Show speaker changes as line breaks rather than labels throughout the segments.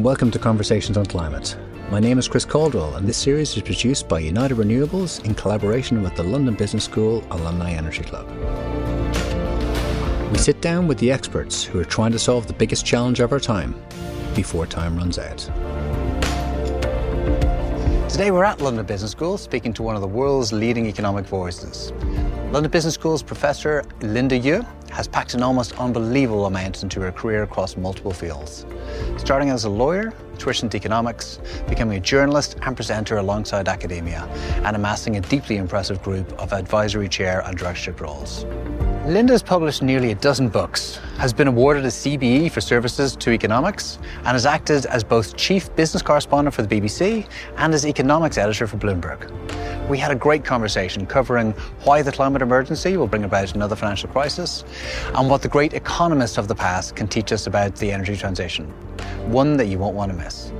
and welcome to Conversations on Climate. My name is Chris Caldwell, and this series is produced by United Renewables in collaboration with the London Business School Alumni Energy Club. We sit down with the experts who are trying to solve the biggest challenge of our time before time runs out. Today we're at London Business School speaking to one of the world's leading economic voices. London Business School's Professor Linda Yueh has packed an almost unbelievable amount into her career across multiple fields. Starting as a lawyer, tuitioned economics, becoming a journalist and presenter alongside academia, and amassing a deeply impressive group of advisory chair and directorship roles. Linda has published nearly a dozen books, has been awarded a CBE for services to economics, and has acted as both chief business correspondent for the BBC and as economics editor for Bloomberg. We had a great conversation covering why the climate emergency will bring about another financial crisis and what the great economists of the past can teach us about the energy transition. One that you won't want to miss.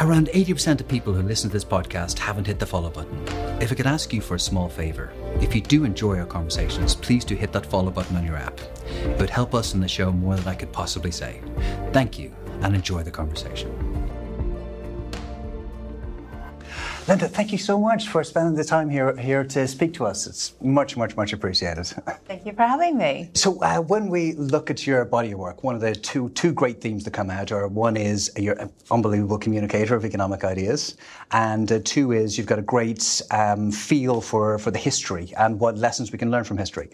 Around 80% of people who listen to this podcast haven't hit the follow button. If I could ask you for a small favour, if you do enjoy our conversations, please do hit that follow button on your app. It would help us in the show more than I could possibly say. Thank you and enjoy the conversation.
Linda, thank you so much for spending the time here here to speak to us. It's much, much, much appreciated.
Thank you for having me.
So, uh, when we look at your body of work, one of the two two great themes that come out are one is you're an unbelievable communicator of economic ideas, and uh, two is you've got a great um, feel for for the history and what lessons we can learn from history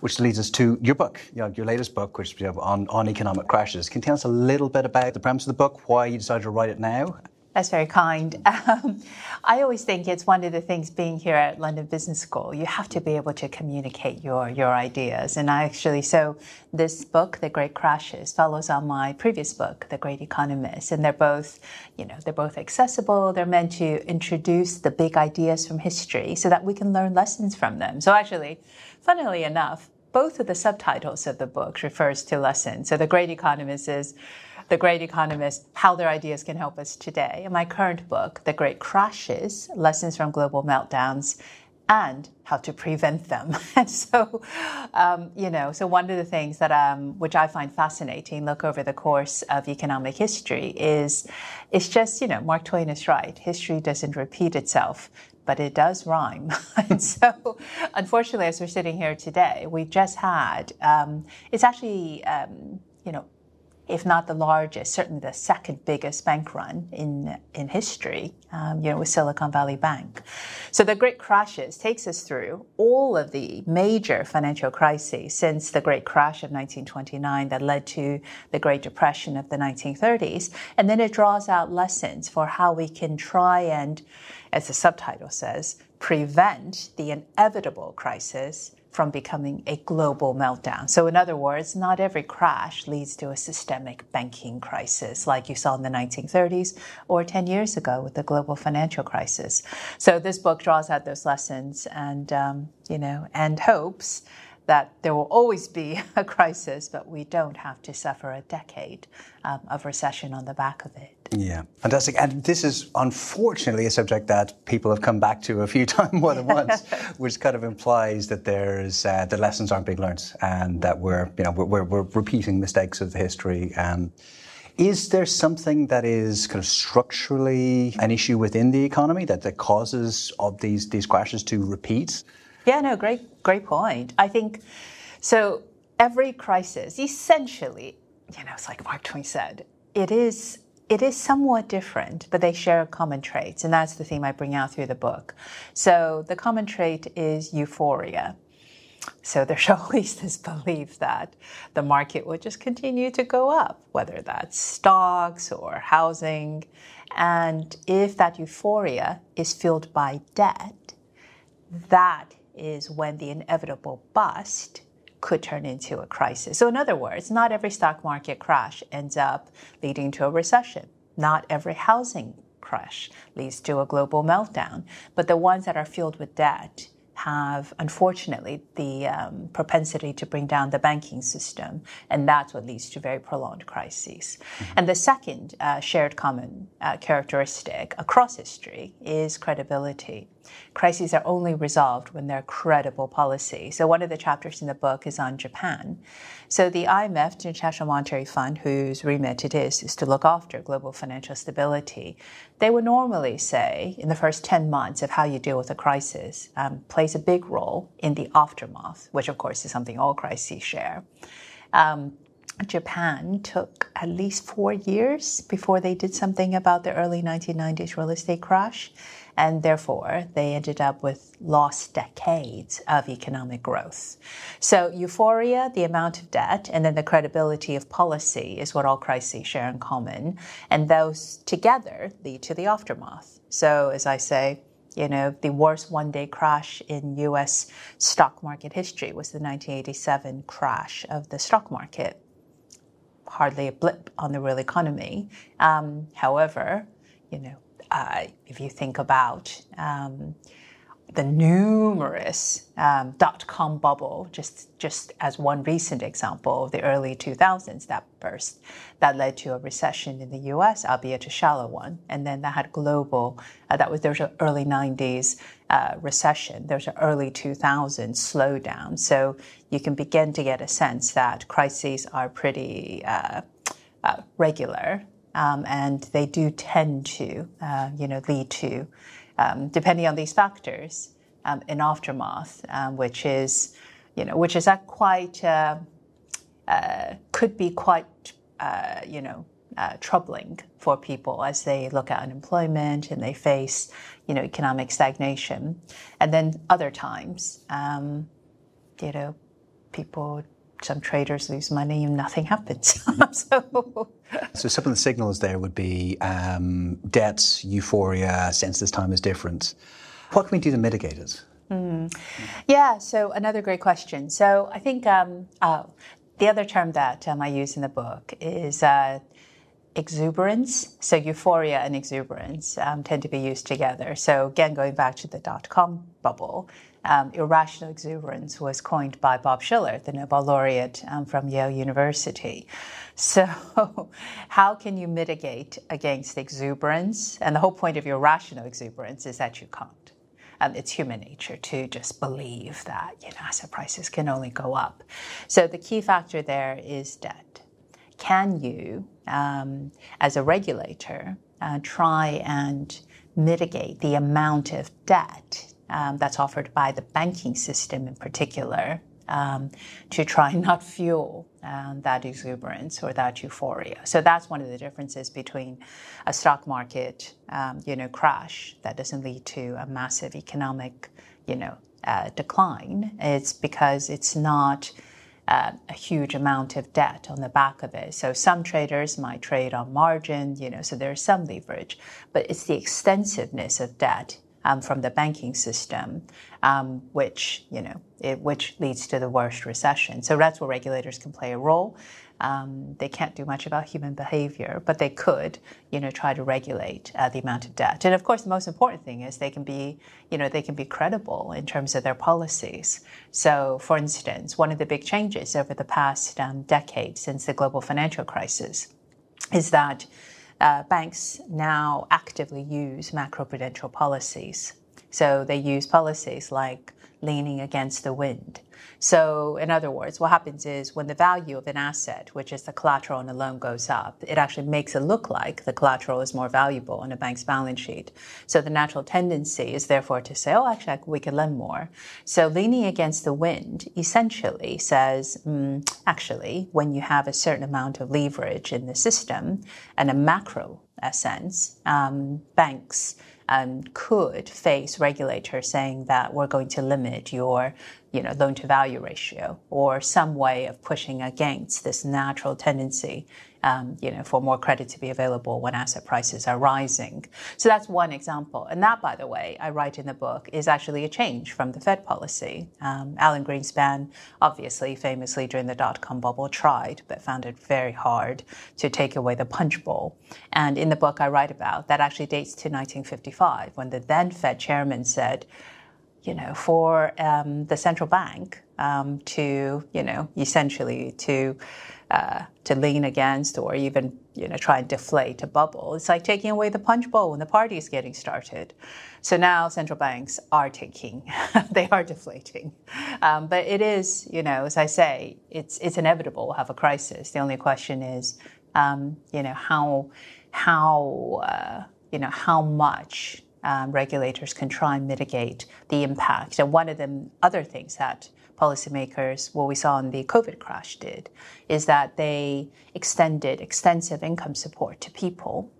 which leads us to your book, you know, your latest book, which is on, on economic crashes. Can you tell us a little bit about the premise of the book, why you decided to write it now,
that's very kind. Um, I always think it's one of the things being here at London Business School. You have to be able to communicate your your ideas. And I actually, so this book, The Great Crashes, follows on my previous book, The Great Economist. And they're both, you know, they're both accessible. They're meant to introduce the big ideas from history so that we can learn lessons from them. So actually, funnily enough, both of the subtitles of the book refers to lessons. So The Great Economist is the Great Economists, how their ideas can help us today. And my current book, The Great Crashes Lessons from Global Meltdowns and how to prevent them. and so, um, you know, so one of the things that, um, which I find fascinating, look over the course of economic history, is it's just, you know, Mark Twain is right. History doesn't repeat itself. But it does rhyme. and so, unfortunately, as we're sitting here today, we just had, um, it's actually, um, you know, if not the largest, certainly the second biggest bank run in in history, um, you know, with Silicon Valley Bank. So the Great Crashes takes us through all of the major financial crises since the Great Crash of 1929 that led to the Great Depression of the 1930s, and then it draws out lessons for how we can try and, as the subtitle says, prevent the inevitable crisis from becoming a global meltdown. So, in other words, not every crash leads to a systemic banking crisis like you saw in the 1930s or 10 years ago with the global financial crisis. So, this book draws out those lessons and, um, you know, and hopes that there will always be a crisis, but we don't have to suffer a decade um, of recession on the back of it.
Yeah, fantastic. And this is unfortunately a subject that people have come back to a few times more than once, which kind of implies that there's uh, the lessons aren't being learned and that we're you know we're, we're repeating mistakes of the history. Um, is there something that is kind of structurally an issue within the economy that, that causes of these these crashes to repeat?
Yeah, no, great, great point. I think so. Every crisis, essentially, you know, it's like Mark Twain said, it is it is somewhat different, but they share common traits, and that's the theme I bring out through the book. So the common trait is euphoria. So there's always this belief that the market will just continue to go up, whether that's stocks or housing. And if that euphoria is fueled by debt, that is when the inevitable bust could turn into a crisis. So, in other words, not every stock market crash ends up leading to a recession. Not every housing crash leads to a global meltdown. But the ones that are fueled with debt have, unfortunately, the um, propensity to bring down the banking system, and that's what leads to very prolonged crises. Mm-hmm. And the second uh, shared common uh, characteristic across history is credibility. Crises are only resolved when there are credible policy. So one of the chapters in the book is on Japan. So the IMF, the International Monetary Fund, whose remit it is, is to look after global financial stability. They would normally say in the first 10 months of how you deal with a crisis um, plays a big role in the aftermath, which of course is something all crises share. Um, Japan took at least four years before they did something about the early 1990s real estate crash, and therefore they ended up with lost decades of economic growth. So, euphoria, the amount of debt, and then the credibility of policy is what all crises share in common, and those together lead to the aftermath. So, as I say, you know, the worst one day crash in US stock market history was the 1987 crash of the stock market hardly a blip on the real economy. Um, however, you know, uh, if you think about um, the numerous um, dot-com bubble, just just as one recent example of the early 2000s that burst, that led to a recession in the U.S., albeit a shallow one, and then that had global. Uh, that was there was an early 90s uh, recession. was an early 2000s slowdown. So you can begin to get a sense that crises are pretty uh, uh regular, um, and they do tend to, uh, you know, lead to um, depending on these factors, um, an aftermath, um, which is, you know, which is quite uh, uh, could be quite, uh, you know, uh, troubling for people as they look at unemployment and they face, you know, economic stagnation, and then other times, um, you know, people some traders lose money and nothing happens.
so. so some of the signals there would be um, debt, euphoria, sense this time is different. What can we do to mitigate it?
Mm. Yeah, so another great question. So I think um, uh, the other term that um, I use in the book is uh, exuberance. So euphoria and exuberance um, tend to be used together. So again, going back to the dot com bubble, um, irrational exuberance was coined by Bob Shiller, the Nobel laureate um, from Yale University. So, how can you mitigate against exuberance? And the whole point of irrational exuberance is that you can't. Um, it's human nature to just believe that you know asset prices can only go up. So the key factor there is debt. Can you, um, as a regulator, uh, try and mitigate the amount of debt um, that's offered by the banking system in particular um, to try and not fuel um, that exuberance or that euphoria. So that's one of the differences between a stock market, um, you know, crash that doesn't lead to a massive economic, you know, uh, decline. It's because it's not uh, a huge amount of debt on the back of it. So some traders might trade on margin, you know, so there's some leverage, but it's the extensiveness of debt um, from the banking system, um, which you know it, which leads to the worst recession. So that's where regulators can play a role. Um, they can't do much about human behavior, but they could, you know, try to regulate uh, the amount of debt. And of course, the most important thing is they can be, you know, they can be credible in terms of their policies. So, for instance, one of the big changes over the past um, decade since the global financial crisis is that uh, banks now actively use macroprudential policies. So they use policies like leaning against the wind. So, in other words, what happens is when the value of an asset, which is the collateral on a loan, goes up, it actually makes it look like the collateral is more valuable on a bank's balance sheet. So, the natural tendency is therefore to say, oh, actually, we can lend more. So, leaning against the wind essentially says, mm, actually, when you have a certain amount of leverage in the system and a macro sense, um, banks um, could face regulators saying that we're going to limit your you know, loan to value ratio or some way of pushing against this natural tendency, um, you know, for more credit to be available when asset prices are rising. So that's one example. And that, by the way, I write in the book, is actually a change from the Fed policy. Um, Alan Greenspan, obviously, famously during the dot com bubble, tried, but found it very hard to take away the punch bowl. And in the book I write about, that actually dates to 1955 when the then Fed chairman said, you know, for um, the central bank um, to, you know, essentially to uh, to lean against or even you know try and deflate a bubble. It's like taking away the punch bowl when the party is getting started. So now central banks are taking, they are deflating. Um, but it is, you know, as I say, it's it's inevitable we'll have a crisis. The only question is, um, you know, how how uh, you know how much um, regulators can try and mitigate the impact. And one of the other things that policymakers, what we saw in the COVID crash did, is that they extended extensive income support to people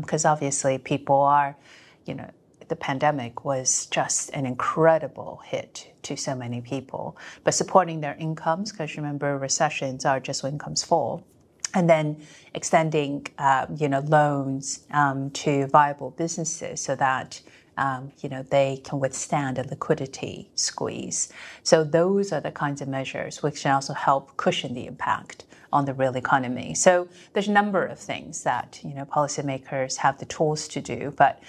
because um, obviously people are, you know, the pandemic was just an incredible hit to so many people. But supporting their incomes, because remember, recessions are just when incomes fall and then extending, uh, you know, loans um, to viable businesses so that um, you know they can withstand a liquidity squeeze. So those are the kinds of measures which can also help cushion the impact on the real economy. So there's a number of things that you know policymakers have the tools to do, but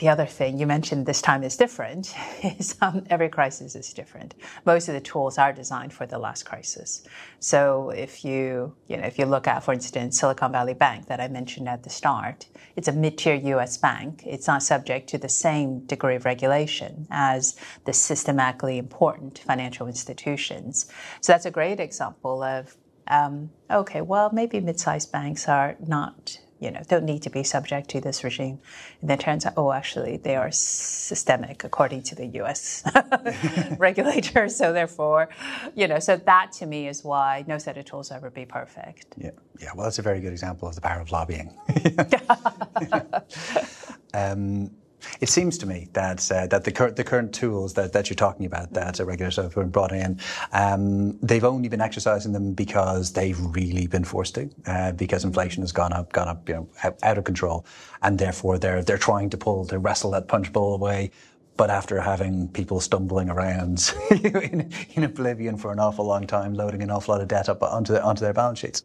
the other thing you mentioned this time is different is um, every crisis is different. Most of the tools are designed for the last crisis. So if you you know if you look at, for instance, Silicon Valley Bank that I mentioned at the start, it's a mid-tier U.S. bank. It's not subject to the same degree of regulation as the systematically important financial institutions. So that's a great example of um, okay, well maybe mid-sized banks are not you know, don't need to be subject to this regime. And then turns out, oh, actually, they are systemic according to the U.S. regulators. So therefore, you know, so that to me is why no set of tools ever be perfect.
Yeah, yeah. Well, that's a very good example of the power of lobbying. um, it seems to me that uh, that the, cur- the current tools that, that you're talking about that regulators have been brought in, um, they've only been exercising them because they've really been forced to, uh, because inflation has gone up, gone up, you know, out, out of control, and therefore they're they're trying to pull to wrestle that punch bowl away but after having people stumbling around in, in, oblivion for an awful long time, loading an awful lot of debt up onto, onto their balance sheets.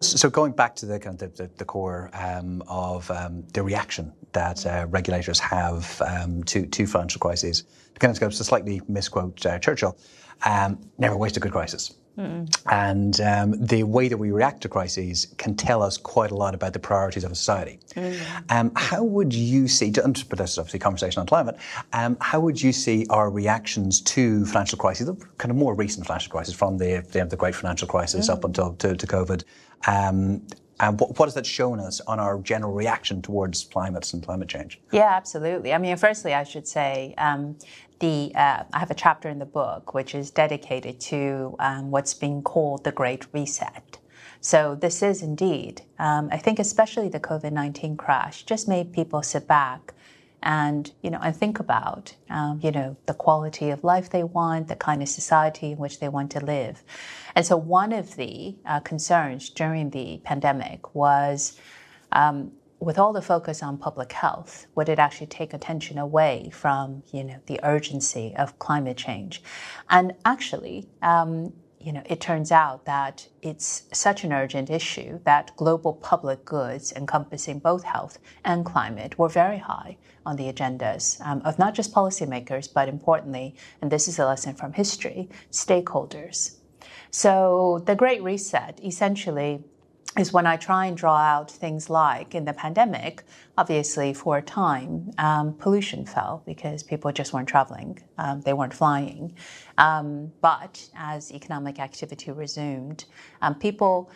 So going back to the kind of the, the core um, of um, the reaction that uh, regulators have um, to to financial crises, to kind of to slightly misquote uh, Churchill, um, never waste a good crisis. Mm. And um, the way that we react to crises can tell us quite a lot about the priorities of a society. Mm. Um, how would you see, to, but this is obviously a conversation on climate, um, how would you see our reactions to financial crises, the kind of more recent financial crisis from the, the, the great financial crisis mm. up until to, to COVID? Um, and what, what, has that shown us on our general reaction towards climate and climate change?
Yeah, absolutely. I mean, firstly, I should say um, the uh, I have a chapter in the book which is dedicated to um, what's being called the Great Reset. So this is indeed, um, I think, especially the COVID nineteen crash, just made people sit back and you know and think about um, you know the quality of life they want, the kind of society in which they want to live. And so one of the uh, concerns during the pandemic was um, with all the focus on public health, would it actually take attention away from you know the urgency of climate change? And actually, um, you know, it turns out that it's such an urgent issue that global public goods encompassing both health and climate were very high on the agendas um, of not just policymakers, but importantly, and this is a lesson from history, stakeholders. So the Great Reset essentially is when I try and draw out things like in the pandemic, obviously for a time, um, pollution fell because people just weren't traveling, um, they weren't flying. Um, but as economic activity resumed, um, people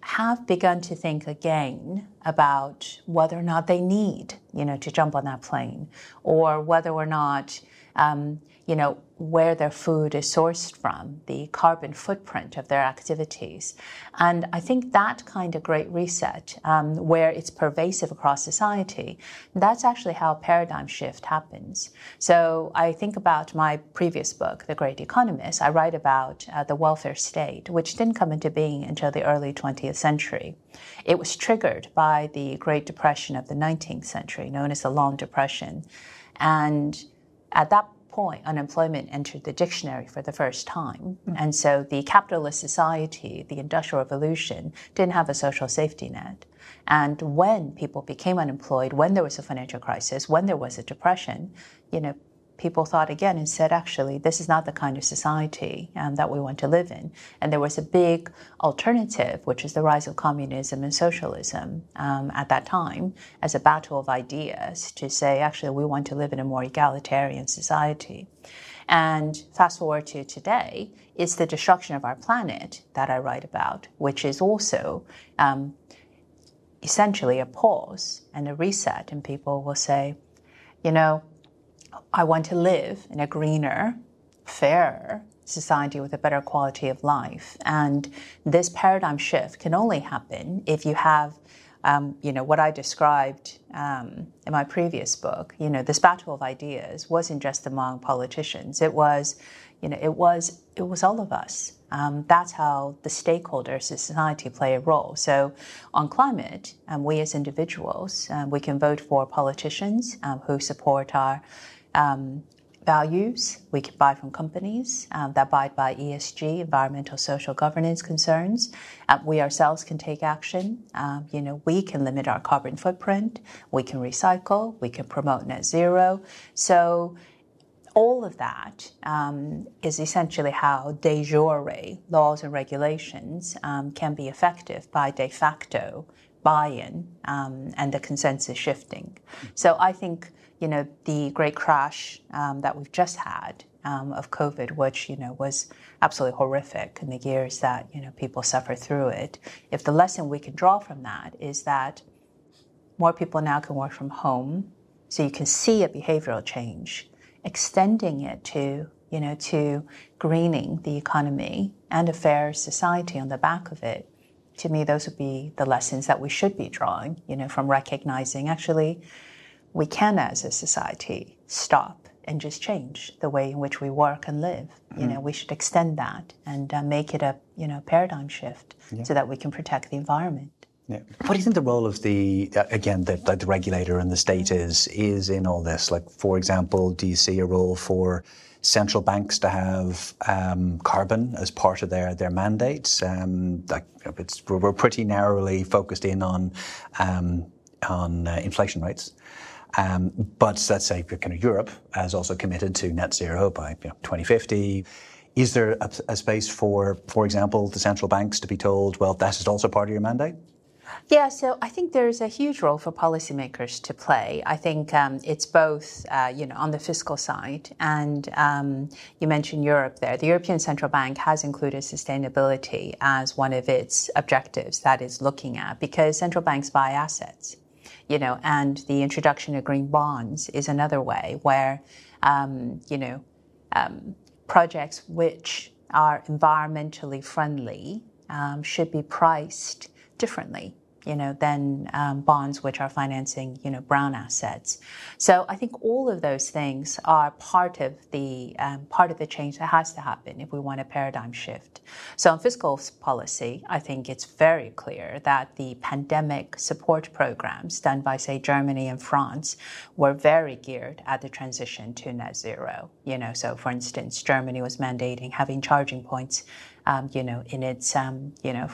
have begun to think again about whether or not they need, you know, to jump on that plane, or whether or not um, you know, where their food is sourced from, the carbon footprint of their activities. And I think that kind of great reset, um, where it's pervasive across society, that's actually how paradigm shift happens. So I think about my previous book, The Great Economist. I write about uh, the welfare state, which didn't come into being until the early 20th century. It was triggered by the Great Depression of the 19th century, known as the Long Depression. And at that point, unemployment entered the dictionary for the first time. Mm. And so the capitalist society, the Industrial Revolution, didn't have a social safety net. And when people became unemployed, when there was a financial crisis, when there was a depression, you know, people thought again and said, actually, this is not the kind of society um, that we want to live in. And there was a big alternative, which is the rise of communism and socialism um, at that time, as a battle of ideas to say, actually, we want to live in a more egalitarian society. And fast forward to today, it's the destruction of our planet that I write about, which is also um, essentially a pause and a reset. And people will say, you know, I want to live in a greener, fairer society with a better quality of life. And this paradigm shift can only happen if you have, um, you know, what I described um, in my previous book. You know, this battle of ideas wasn't just among politicians. It was, you know, it was it was all of us. Um, that's how the stakeholders of society play a role. So, on climate, um, we as individuals, um, we can vote for politicians um, who support our um, values. We can buy from companies um, that abide by ESG, environmental social governance concerns. Uh, we ourselves can take action. Um, you know, we can limit our carbon footprint. We can recycle. We can promote net zero. So all of that um, is essentially how de jure laws and regulations um, can be effective by de facto buy-in um, and the consensus shifting. So I think you know, the great crash um, that we've just had um, of COVID, which, you know, was absolutely horrific in the years that, you know, people suffer through it. If the lesson we can draw from that is that more people now can work from home, so you can see a behavioral change, extending it to, you know, to greening the economy and a fair society on the back of it. To me, those would be the lessons that we should be drawing, you know, from recognizing actually we can, as a society, stop and just change the way in which we work and live. Mm-hmm. You know, we should extend that and uh, make it a you know paradigm shift yeah. so that we can protect the environment.
Yeah. What do you think the role of the uh, again the, the regulator and the state is is in all this? Like, for example, do you see a role for central banks to have um, carbon as part of their their mandates? Um, like, it's we're pretty narrowly focused in on um, on uh, inflation rates. Um, but let's say kind of Europe has also committed to net zero by you know, 2050. Is there a, a, space for, for example, the central banks to be told, well, that is also part of your mandate?
Yeah, so I think there's a huge role for policymakers to play. I think um, it's both, uh, you know, on the fiscal side, and um, you mentioned Europe there. The European Central Bank has included sustainability as one of its objectives that is looking at because central banks buy assets you know, and the introduction of green bonds is another way where, um, you know, um, projects which are environmentally friendly um, should be priced differently you know, than um, bonds which are financing, you know, brown assets. So I think all of those things are part of the um, part of the change that has to happen if we want a paradigm shift. So on fiscal policy, I think it's very clear that the pandemic support programs done by, say, Germany and France were very geared at the transition to net zero. You know, so for instance, Germany was mandating having charging points, um, you know, in its, um, you know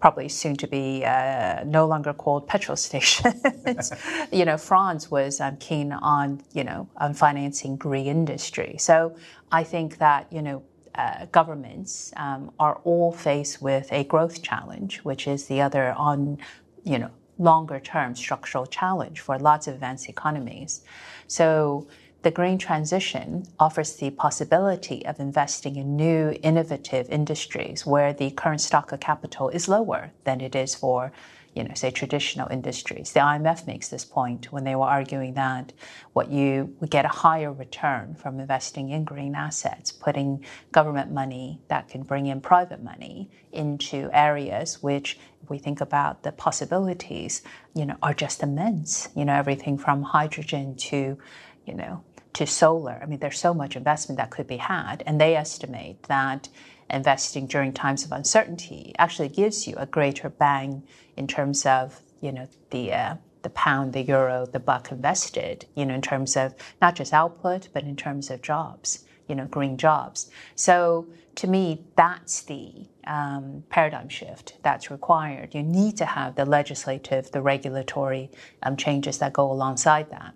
probably soon to be uh, no longer called petrol stations. you know, France was um, keen on, you know, on financing green industry. So I think that, you know, uh, governments um, are all faced with a growth challenge, which is the other on, you know, longer term structural challenge for lots of advanced economies. So the green transition offers the possibility of investing in new innovative industries where the current stock of capital is lower than it is for you know, say traditional industries. The IMF makes this point when they were arguing that what you would get a higher return from investing in green assets, putting government money that can bring in private money into areas which, if we think about the possibilities, you know, are just immense. You know, everything from hydrogen to, you know, to solar. I mean, there's so much investment that could be had, and they estimate that investing during times of uncertainty actually gives you a greater bang in terms of you know the uh, the pound, the euro, the buck invested. You know, in terms of not just output, but in terms of jobs. You know, green jobs. So to me, that's the um, paradigm shift that's required. You need to have the legislative, the regulatory um, changes that go alongside that.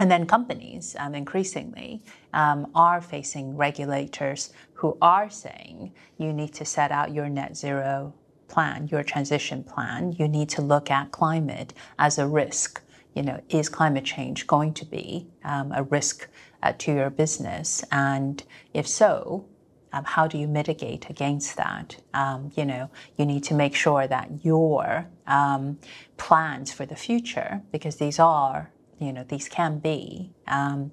And then companies um, increasingly um, are facing regulators who are saying you need to set out your net zero plan, your transition plan. You need to look at climate as a risk. You know, is climate change going to be um, a risk uh, to your business? And if so, um, how do you mitigate against that? Um, you know, you need to make sure that your um, plans for the future, because these are you know, these can be, um,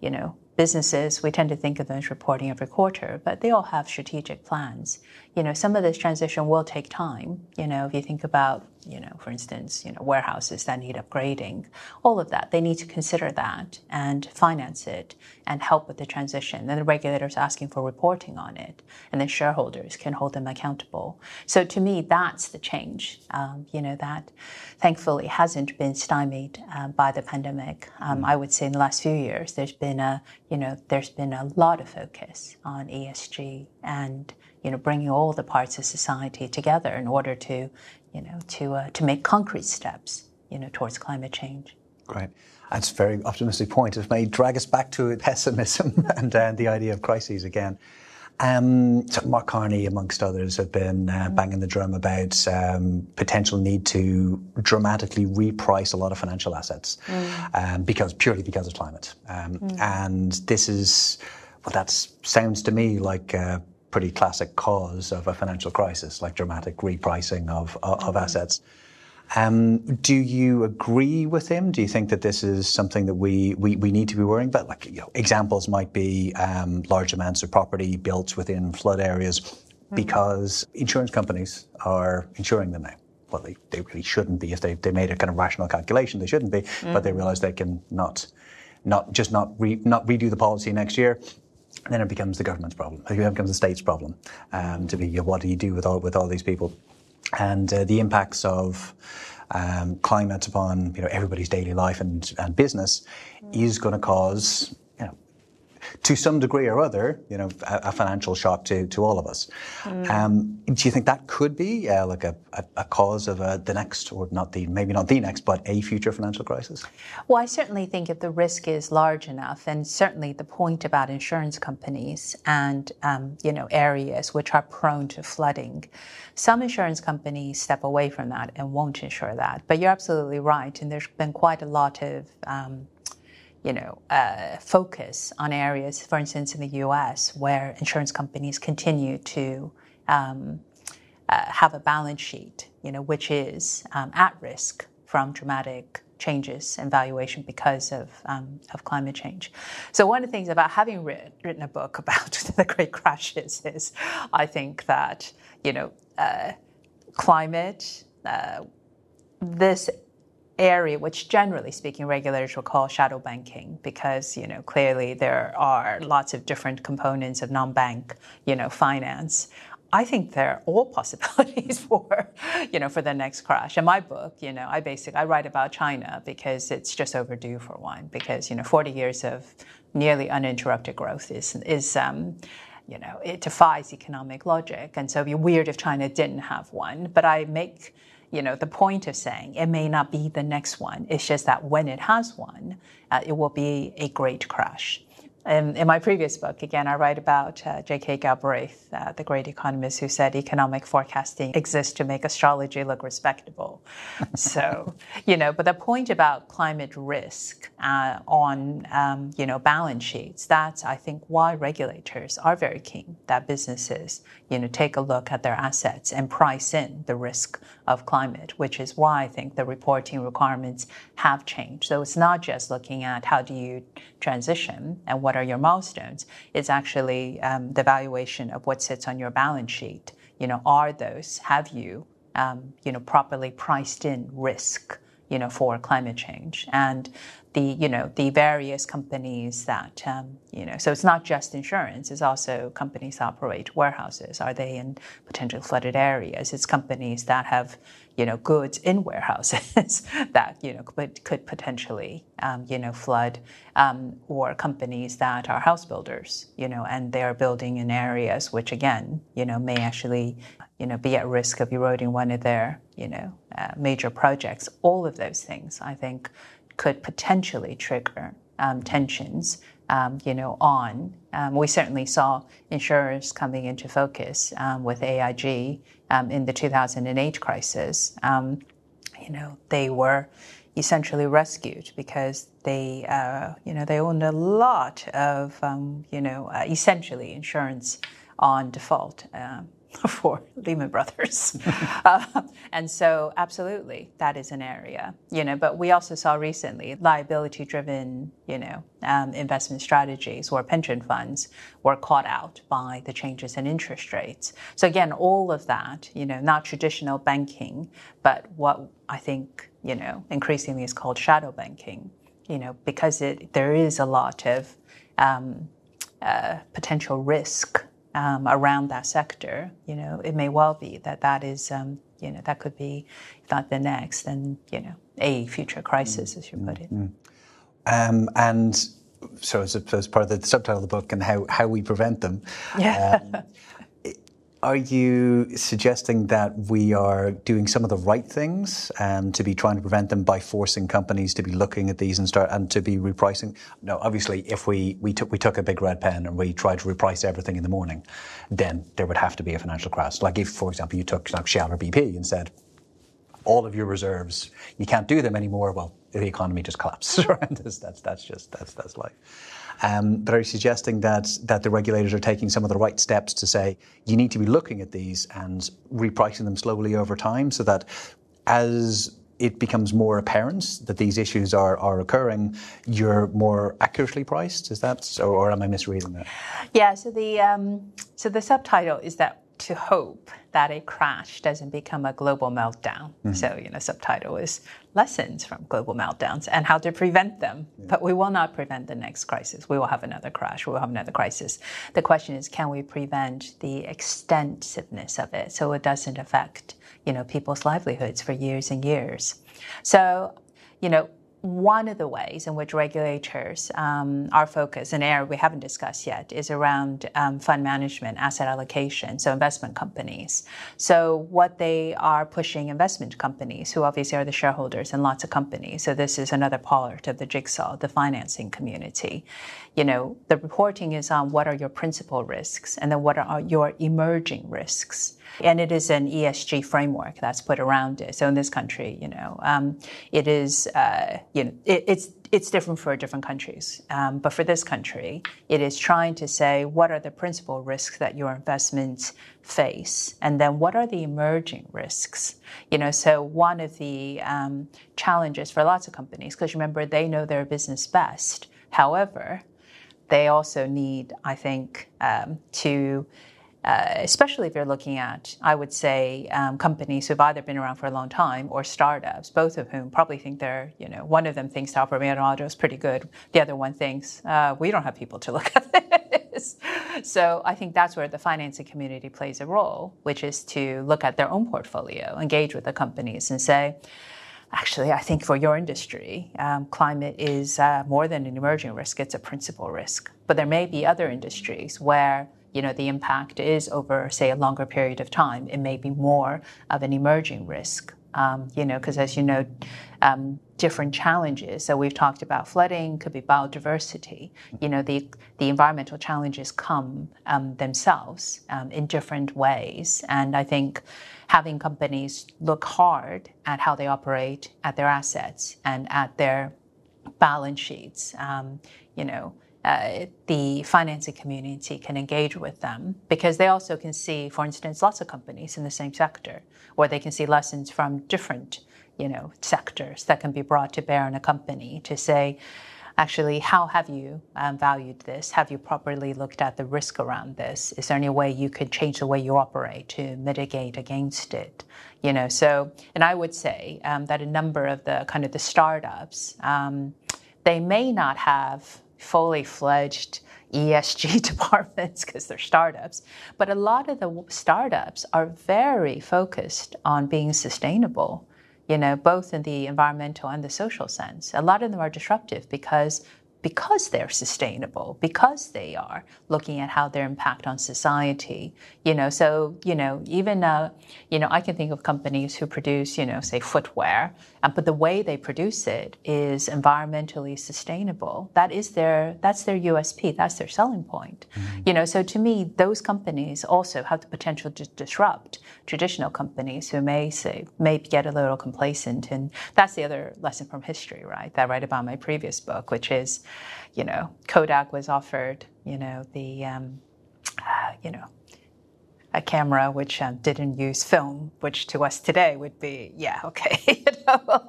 you know, businesses, we tend to think of them as reporting every quarter, but they all have strategic plans. You know, some of this transition will take time. You know, if you think about you know, for instance, you know, warehouses that need upgrading, all of that. They need to consider that and finance it and help with the transition. Then the regulators asking for reporting on it, and then shareholders can hold them accountable. So to me, that's the change. Um, you know, that thankfully hasn't been stymied uh, by the pandemic. Um, mm. I would say in the last few years, there's been a, you know, there's been a lot of focus on ESG and you know, bringing all the parts of society together in order to, you know, to, uh, to make concrete steps, you know, towards climate change.
Great. That's a very optimistic point. It may drag us back to pessimism and uh, the idea of crises again. Um, so Mark Carney, amongst others, have been uh, mm. banging the drum about um, potential need to dramatically reprice a lot of financial assets mm. um, because purely because of climate. Um, mm. And this is well, that sounds to me like uh, pretty classic cause of a financial crisis, like dramatic repricing of, of, of mm-hmm. assets. Um, do you agree with him? Do you think that this is something that we, we, we need to be worrying about? Like, you know, examples might be um, large amounts of property built within flood areas mm-hmm. because insurance companies are insuring them now. Well, they, they really shouldn't be. If they, they made a kind of rational calculation, they shouldn't be, mm-hmm. but they mm-hmm. realize they can not, not just not, re, not redo the policy next year then it becomes the government's problem. It becomes the state's problem um, to be what do you do with all with all these people, and uh, the impacts of um, climate upon you know everybody's daily life and, and business mm. is going to cause to some degree or other, you know, a, a financial shock to, to all of us. Mm. Um, do you think that could be uh, like a, a, a, cause of uh, the next, or not the, maybe not the next, but a future financial crisis?
Well, I certainly think if the risk is large enough, and certainly the point about insurance companies and, um, you know, areas which are prone to flooding, some insurance companies step away from that and won't insure that. But you're absolutely right, and there's been quite a lot of um, you know, uh, focus on areas, for instance, in the U.S., where insurance companies continue to um, uh, have a balance sheet, you know, which is um, at risk from dramatic changes in valuation because of, um, of climate change. So one of the things about having written, written a book about the great crashes is, I think that you know, uh, climate. Uh, this area, which generally speaking regulators will call shadow banking, because you know clearly there are lots of different components of non-bank, you know, finance. I think there are all possibilities for, you know, for the next crash. In my book, you know, I basically I write about China because it's just overdue for one. Because you know, 40 years of nearly uninterrupted growth is is um, you know, it defies economic logic, and so it'd be weird if China didn't have one. But I make you know, the point of saying it may not be the next one. It's just that when it has one, uh, it will be a great crash. In, in, my previous book, again, I write about uh, J.K. Galbraith, uh, the great economist who said economic forecasting exists to make astrology look respectable. so, you know, but the point about climate risk uh, on, um, you know, balance sheets, that's, I think, why regulators are very keen that businesses, you know, take a look at their assets and price in the risk of climate, which is why I think the reporting requirements have changed. So it's not just looking at how do you transition and what are your milestones. It's actually um, the valuation of what sits on your balance sheet. You know, are those, have you, um, you know, properly priced in risk, you know, for climate change? And the, you know, the various companies that, um, you know, so it's not just insurance, it's also companies that operate warehouses. Are they in potential flooded areas? It's companies that have, you know, goods in warehouses that you know could, could potentially um, you know flood, um, or companies that are house builders, you know, and they are building in areas which again, you know, may actually you know be at risk of eroding one of their you know uh, major projects. All of those things, I think, could potentially trigger um, tensions um, you know, on. Um, we certainly saw insurers coming into focus um, with AIG um, in the 2008 crisis. Um, you know, they were essentially rescued because they, uh, you know, they owned a lot of, you know, uh, essentially insurance on default. for Lehman Brothers. uh, and so, absolutely, that is an area, you know. But we also saw recently liability-driven, you know, um, investment strategies or pension funds were caught out by the changes in interest rates. So again, all of that, you know, not traditional banking, but what I think, you know, increasingly is called shadow banking. You know, because it there is a lot of um, uh, potential risk um, around that sector, you know, it may well be that that is, um, you know, that could be, if not the next, then, you know, a future crisis, as you put it. Mm-hmm.
Um, and so as, as part of the subtitle of the book and how, how we prevent them. Yeah. Um, are you suggesting that we are doing some of the right things um, to be trying to prevent them by forcing companies to be looking at these and start and to be repricing? No, obviously, if we, we took we took a big red pen and we tried to reprice everything in the morning, then there would have to be a financial crash. Like if, for example, you took like Shell or BP and said, all of your reserves, you can't do them anymore. Well, the economy just collapses us. That's that's just that's that's life. Um, but are you suggesting that that the regulators are taking some of the right steps to say you need to be looking at these and repricing them slowly over time, so that as it becomes more apparent that these issues are, are occurring, you're more accurately priced. Is that, or, or am I misreading that?
Yeah. So the um, so the subtitle is that to hope that a crash doesn't become a global meltdown. Mm-hmm. So, you know, subtitle is lessons from global meltdowns and how to prevent them. Yeah. But we will not prevent the next crisis. We will have another crash. We will have another crisis. The question is, can we prevent the extensiveness of it so it doesn't affect, you know, people's livelihoods for years and years? So, you know, one of the ways in which regulators um, are focused, an area we haven't discussed yet, is around um, fund management, asset allocation, so investment companies. So, what they are pushing investment companies, who obviously are the shareholders in lots of companies, so this is another part of the jigsaw, the financing community. You know, the reporting is on what are your principal risks and then what are your emerging risks. And it is an ESG framework that's put around it. So in this country, you know, um, it is, uh, you know, it, it's it's different for different countries. Um, but for this country, it is trying to say what are the principal risks that your investments face, and then what are the emerging risks. You know, so one of the um, challenges for lots of companies, because remember they know their business best. However, they also need, I think, um, to uh, especially if you're looking at, I would say, um, companies who've either been around for a long time or startups, both of whom probably think they're, you know, one of them thinks Alfa Romeo is pretty good. The other one thinks, uh, we don't have people to look at this. So I think that's where the financing community plays a role, which is to look at their own portfolio, engage with the companies and say, actually, I think for your industry, um, climate is uh, more than an emerging risk, it's a principal risk. But there may be other industries where you know, the impact is over, say, a longer period of time. It may be more of an emerging risk, um, you know, because as you know, um, different challenges. So we've talked about flooding, could be biodiversity. You know, the the environmental challenges come um, themselves um, in different ways, and I think having companies look hard at how they operate, at their assets, and at their balance sheets. Um, you know, uh, the financing community can engage with them because they also can see, for instance, lots of companies in the same sector, or they can see lessons from different, you know, sectors that can be brought to bear on a company to say, actually, how have you um, valued this? Have you properly looked at the risk around this? Is there any way you could change the way you operate to mitigate against it? You know, so, and I would say um, that a number of the kind of the startups, um, they may not have fully fledged ESG departments because they're startups. But a lot of the startups are very focused on being sustainable, you know, both in the environmental and the social sense. A lot of them are disruptive because because they're sustainable, because they are looking at how their impact on society. You know, so you know, even uh, you know, I can think of companies who produce, you know, say footwear, but the way they produce it is environmentally sustainable. That is their that's their USP. That's their selling point. Mm-hmm. You know, so to me, those companies also have the potential to disrupt traditional companies who may say may get a little complacent. And that's the other lesson from history, right? That I write about in my previous book, which is, you know, Kodak was offered, you know, the um, uh, you know a camera which um, didn't use film, which to us today would be, yeah, okay. you know?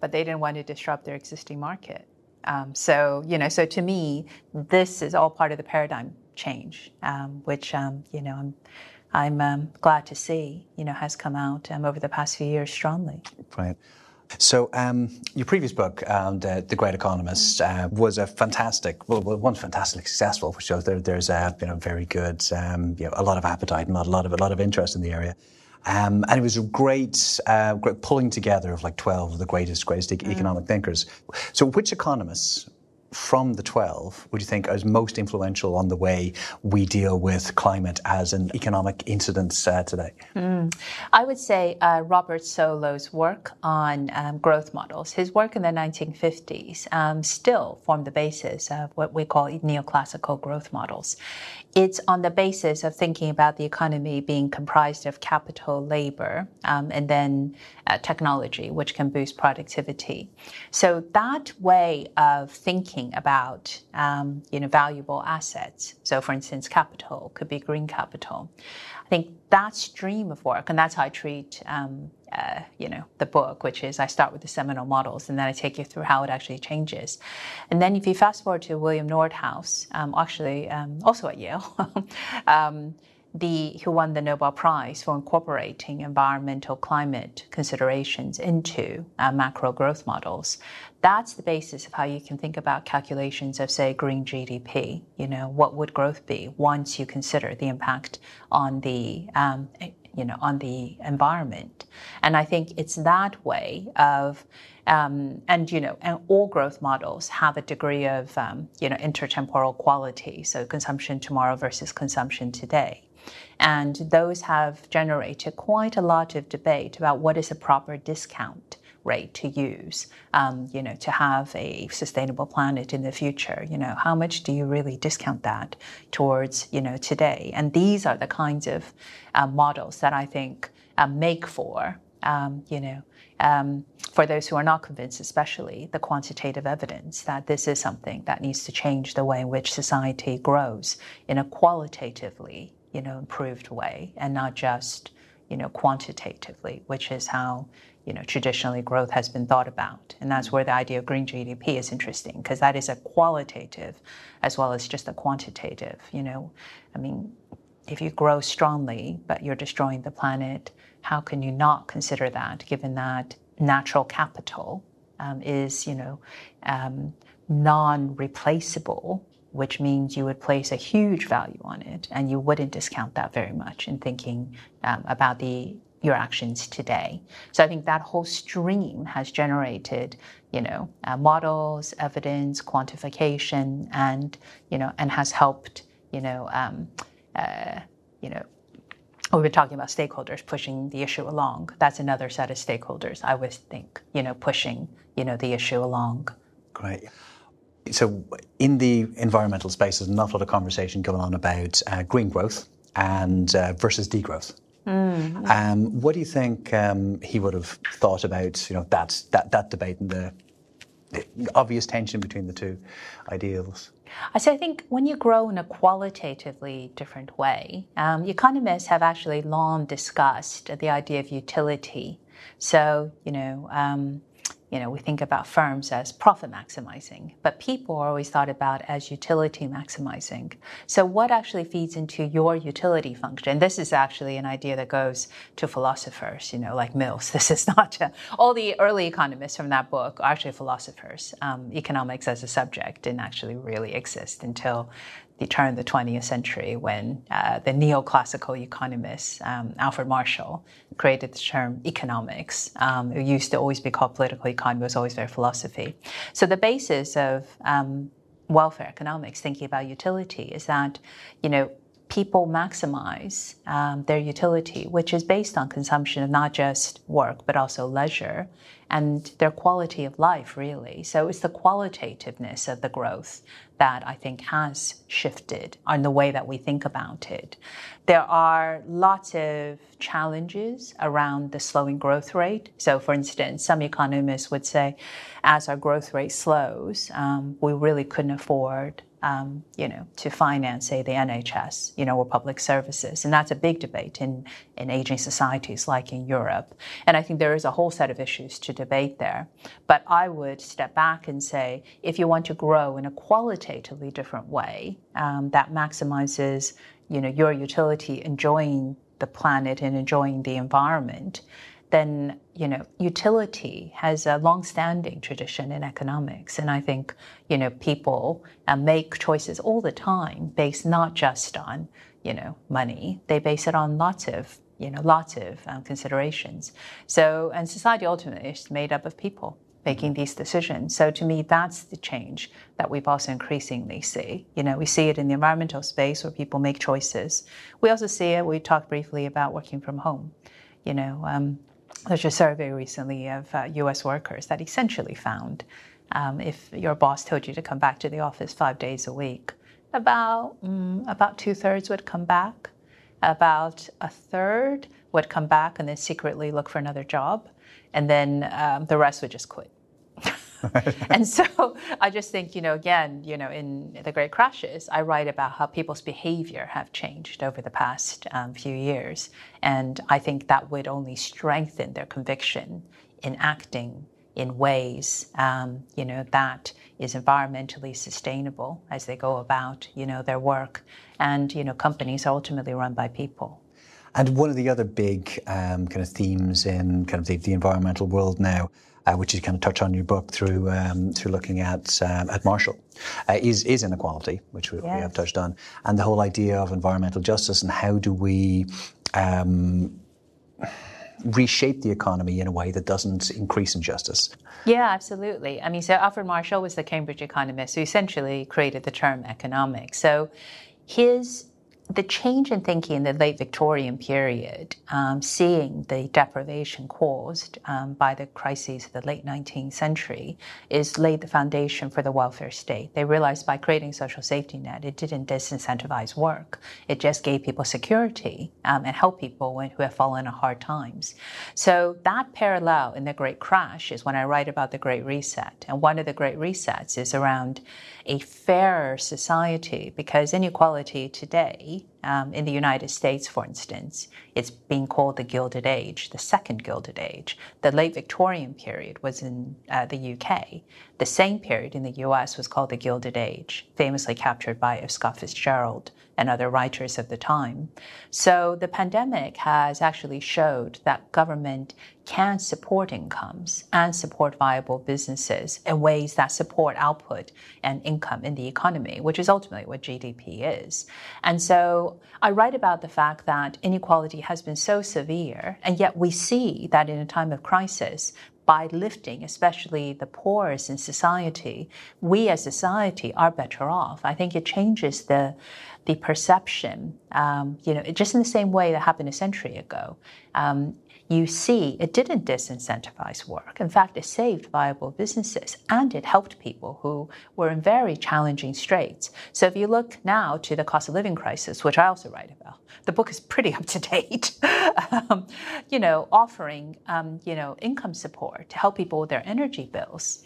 but they didn't want to disrupt their existing market. Um, so, you know, so to me, this is all part of the paradigm change, um, which, um, you know, I'm, I'm um, glad to see, you know, has come out um, over the past few years strongly.
Right. So, um, your previous book, um, the, the, Great Economist, uh, was a fantastic, well, one fantastically successful, which shows there, there's a you know very good, um, you know, a lot of appetite and a lot of a lot of interest in the area. Um, and it was a great, uh, great pulling together of like 12 of the greatest, greatest mm. economic thinkers. So, which economists from the 12 would you think is most influential on the way we deal with climate as an economic incident uh, today? Mm.
I would say uh, Robert Solow's work on um, growth models, his work in the 1950s, um, still formed the basis of what we call neoclassical growth models. It's on the basis of thinking about the economy being comprised of capital, labor, um, and then uh, technology, which can boost productivity. So that way of thinking about um, you know valuable assets. So, for instance, capital could be green capital. I think that stream of work, and that's how I treat um, uh, you know the book, which is I start with the seminal models and then I take you through how it actually changes. And then if you fast forward to William Nordhaus, um, actually um, also at Yale. um, the, who won the Nobel Prize for incorporating environmental climate considerations into uh, macro growth models. That's the basis of how you can think about calculations of, say, green GDP. You know, what would growth be once you consider the impact on the um, you know, on the environment. And I think it's that way of, um, and you know, and all growth models have a degree of, um, you know, intertemporal quality. So consumption tomorrow versus consumption today. And those have generated quite a lot of debate about what is a proper discount rate to use, um, you know, to have a sustainable planet in the future. You know, how much do you really discount that towards, you know, today? And these are the kinds of uh, models that I think uh, make for, um, you know, um, for those who are not convinced, especially the quantitative evidence that this is something that needs to change the way in which society grows in a qualitatively you know, improved way and not just, you know, quantitatively, which is how, you know, traditionally growth has been thought about. And that's where the idea of green GDP is interesting because that is a qualitative as well as just a quantitative, you know. I mean, if you grow strongly but you're destroying the planet, how can you not consider that given that natural capital um, is, you know, um, non-replaceable which means you would place a huge value on it and you wouldn't discount that very much in thinking um, about the your actions today. So I think that whole stream has generated, you know, uh, models, evidence, quantification, and you know, and has helped, you know, um, uh, you know. We've been talking about stakeholders pushing the issue along. That's another set of stakeholders I would think, you know, pushing, you know, the issue along.
Great. So, in the environmental space, there's an awful lot of conversation going on about uh, green growth and uh, versus degrowth. Mm. Um, what do you think um, he would have thought about, you know, that that that debate and the, the obvious tension between the two ideals?
I say I think when you grow in a qualitatively different way, um, economists have actually long discussed the idea of utility. So, you know, um, you know, we think about firms as profit maximizing, but people are always thought about as utility maximizing. So, what actually feeds into your utility function? This is actually an idea that goes to philosophers, you know, like Mills. This is not a, all the early economists from that book are actually philosophers. Um, economics as a subject didn't actually really exist until the turn of the 20th century when uh, the neoclassical economist um, Alfred Marshall created the term economics. Um, it used to always be called political economy, it was always very philosophy. So the basis of um, welfare economics, thinking about utility, is that, you know, people maximize um, their utility, which is based on consumption of not just work, but also leisure and their quality of life, really. So it's the qualitativeness of the growth that I think has shifted on the way that we think about it. There are lots of challenges around the slowing growth rate. So, for instance, some economists would say as our growth rate slows, um, we really couldn't afford um, you know, to finance, say, the NHS, you know, or public services. And that's a big debate in, in aging societies like in Europe. And I think there is a whole set of issues to debate there. But I would step back and say, if you want to grow in a qualitatively different way um, that maximizes, you know, your utility, enjoying the planet and enjoying the environment, then you know utility has a long-standing tradition in economics, and I think you know people uh, make choices all the time based not just on you know money; they base it on lots of you know lots of um, considerations. So, and society ultimately is made up of people making these decisions. So to me, that's the change that we've also increasingly see. You know, we see it in the environmental space where people make choices. We also see it. We talked briefly about working from home. You know, um, there's a survey recently of uh, US workers that essentially found um, if your boss told you to come back to the office five days a week, about, mm, about two thirds would come back. About a third would come back and then secretly look for another job. And then um, the rest would just quit. and so I just think, you know, again, you know, in the Great Crashes, I write about how people's behavior have changed over the past um, few years. And I think that would only strengthen their conviction in acting in ways, um, you know, that is environmentally sustainable as they go about, you know, their work. And, you know, companies are ultimately run by people.
And one of the other big um, kind of themes in kind of the, the environmental world now uh, which you kind of touch on in your book through um, through looking at um, at Marshall, uh, is is inequality, which we, yes. we, have touched on, and the whole idea of environmental justice and how do we. Um, reshape the economy in a way that doesn't increase injustice.
Yeah, absolutely. I mean, so Alfred Marshall was the Cambridge economist who essentially created the term economics. So his the change in thinking in the late Victorian period, um, seeing the deprivation caused um, by the crises of the late 19th century, is laid the foundation for the welfare state. They realized by creating social safety net, it didn't disincentivize work. It just gave people security um, and helped people when, who have fallen in hard times. So that parallel in the Great Crash is when I write about the Great Reset. And one of the Great Resets is around a fairer society because inequality today um, in the United States, for instance, it's being called the Gilded Age, the second Gilded Age. The late Victorian period was in uh, the UK. The same period in the US was called the Gilded Age, famously captured by F. Scott Fitzgerald and other writers of the time. So the pandemic has actually showed that government can support incomes and support viable businesses in ways that support output and income in the economy, which is ultimately what GDP is. And so I write about the fact that inequality has been so severe, and yet we see that in a time of crisis, by lifting, especially the poorest in society, we as society are better off. I think it changes the the perception, um, you know, just in the same way that happened a century ago. Um, you see, it didn't disincentivize work. In fact, it saved viable businesses and it helped people who were in very challenging straits. So if you look now to the cost of living crisis, which I also write about, the book is pretty up to date. um, you know, offering um, you know income support to help people with their energy bills.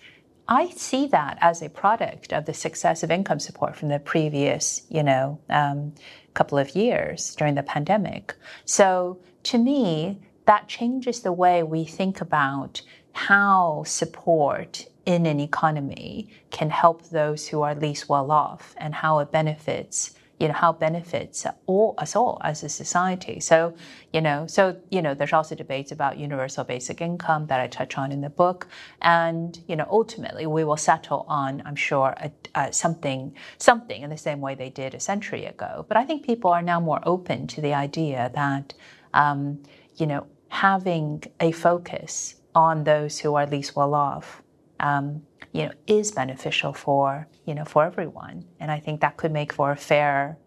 I see that as a product of the success of income support from the previous, you know, um, couple of years during the pandemic. So to me, that changes the way we think about how support in an economy can help those who are least well off and how it benefits you know how it benefits all us all as a society. So you know so you know there's also debates about universal basic income that i touch on in the book. And you know ultimately we will settle on i'm sure a, a, something something in the same way they did a century ago. But i think people are now more open to the idea that um, you know having a focus on those who are least well off, um, you know, is beneficial for you know for everyone, and I think that could make for a fair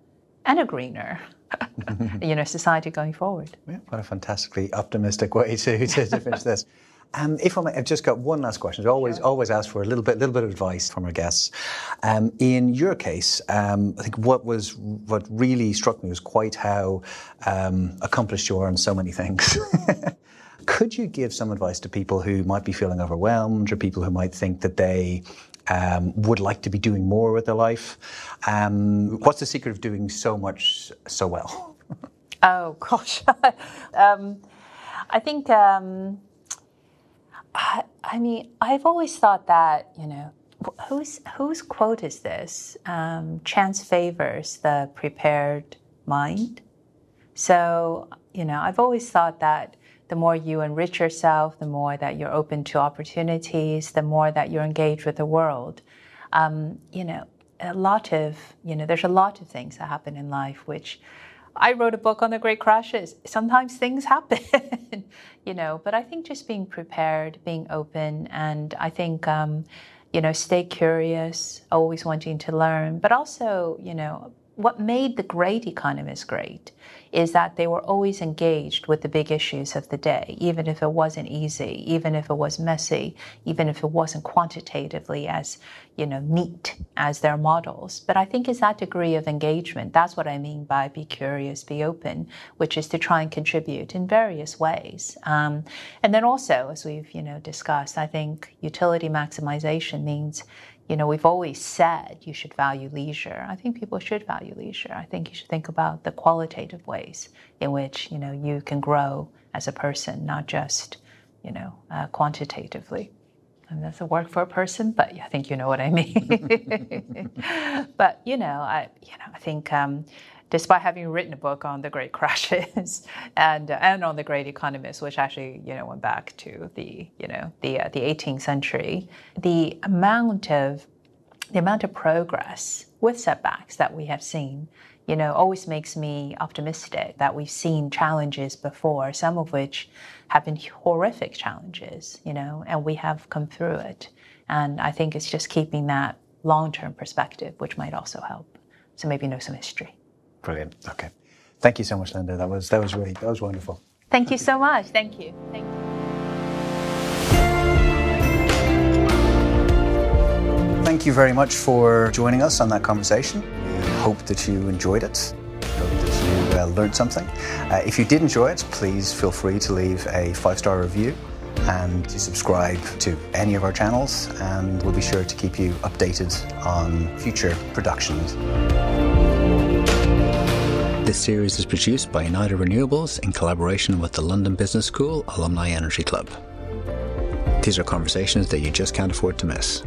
and a greener you know, society going forward.
Yeah, what a fantastically optimistic way to, to, to finish this. Um, if I may, I've just got one last question. I always sure. always ask for a little bit little bit of advice from our guests. Um, in your case, um, I think what was what really struck me was quite how um, accomplished you are in so many things. Could you give some advice to people who might be feeling overwhelmed, or people who might think that they um, would like to be doing more with their life? Um, what's the secret of doing so much so well?
oh gosh, um, I think um, I, I, mean I've always thought that you know whose whose quote is this? Um, chance favors the prepared mind. So you know I've always thought that the more you enrich yourself, the more that you're open to opportunities, the more that you're engaged with the world. Um, you know, a lot of, you know, there's a lot of things that happen in life which I wrote a book on the great crashes. Sometimes things happen, you know, but I think just being prepared, being open, and I think, um, you know, stay curious, always wanting to learn, but also, you know, what made the great economists great is that they were always engaged with the big issues of the day, even if it wasn't easy, even if it was messy, even if it wasn't quantitatively as, you know, neat as their models. But I think it's that degree of engagement. That's what I mean by be curious, be open, which is to try and contribute in various ways. Um, and then also, as we've, you know, discussed, I think utility maximization means you know, we've always said you should value leisure. I think people should value leisure. I think you should think about the qualitative ways in which, you know, you can grow as a person, not just, you know, uh, quantitatively. And that's a work for a person, but I think you know what I mean. but you know, I you know I think um, despite having written a book on the great crashes and and on the great economists, which actually you know went back to the you know the uh, the 18th century, the amount of the amount of progress with setbacks that we have seen, you know, always makes me optimistic that we've seen challenges before, some of which have been horrific challenges, you know, and we have come through it. And I think it's just keeping that long-term perspective, which might also help. So maybe know some history.
Brilliant. Okay. Thank you so much, Linda. That was that was really that was wonderful.
Thank you so much. Thank you. Thank you.
Thank you very much for joining us on that conversation. We hope that you enjoyed it. Hope that you uh, learned something. Uh, if you did enjoy it, please feel free to leave a five star review and to subscribe to any of our channels, and we'll be sure to keep you updated on future productions. This series is produced by United Renewables in collaboration with the London Business School Alumni Energy Club. These are conversations that you just can't afford to miss.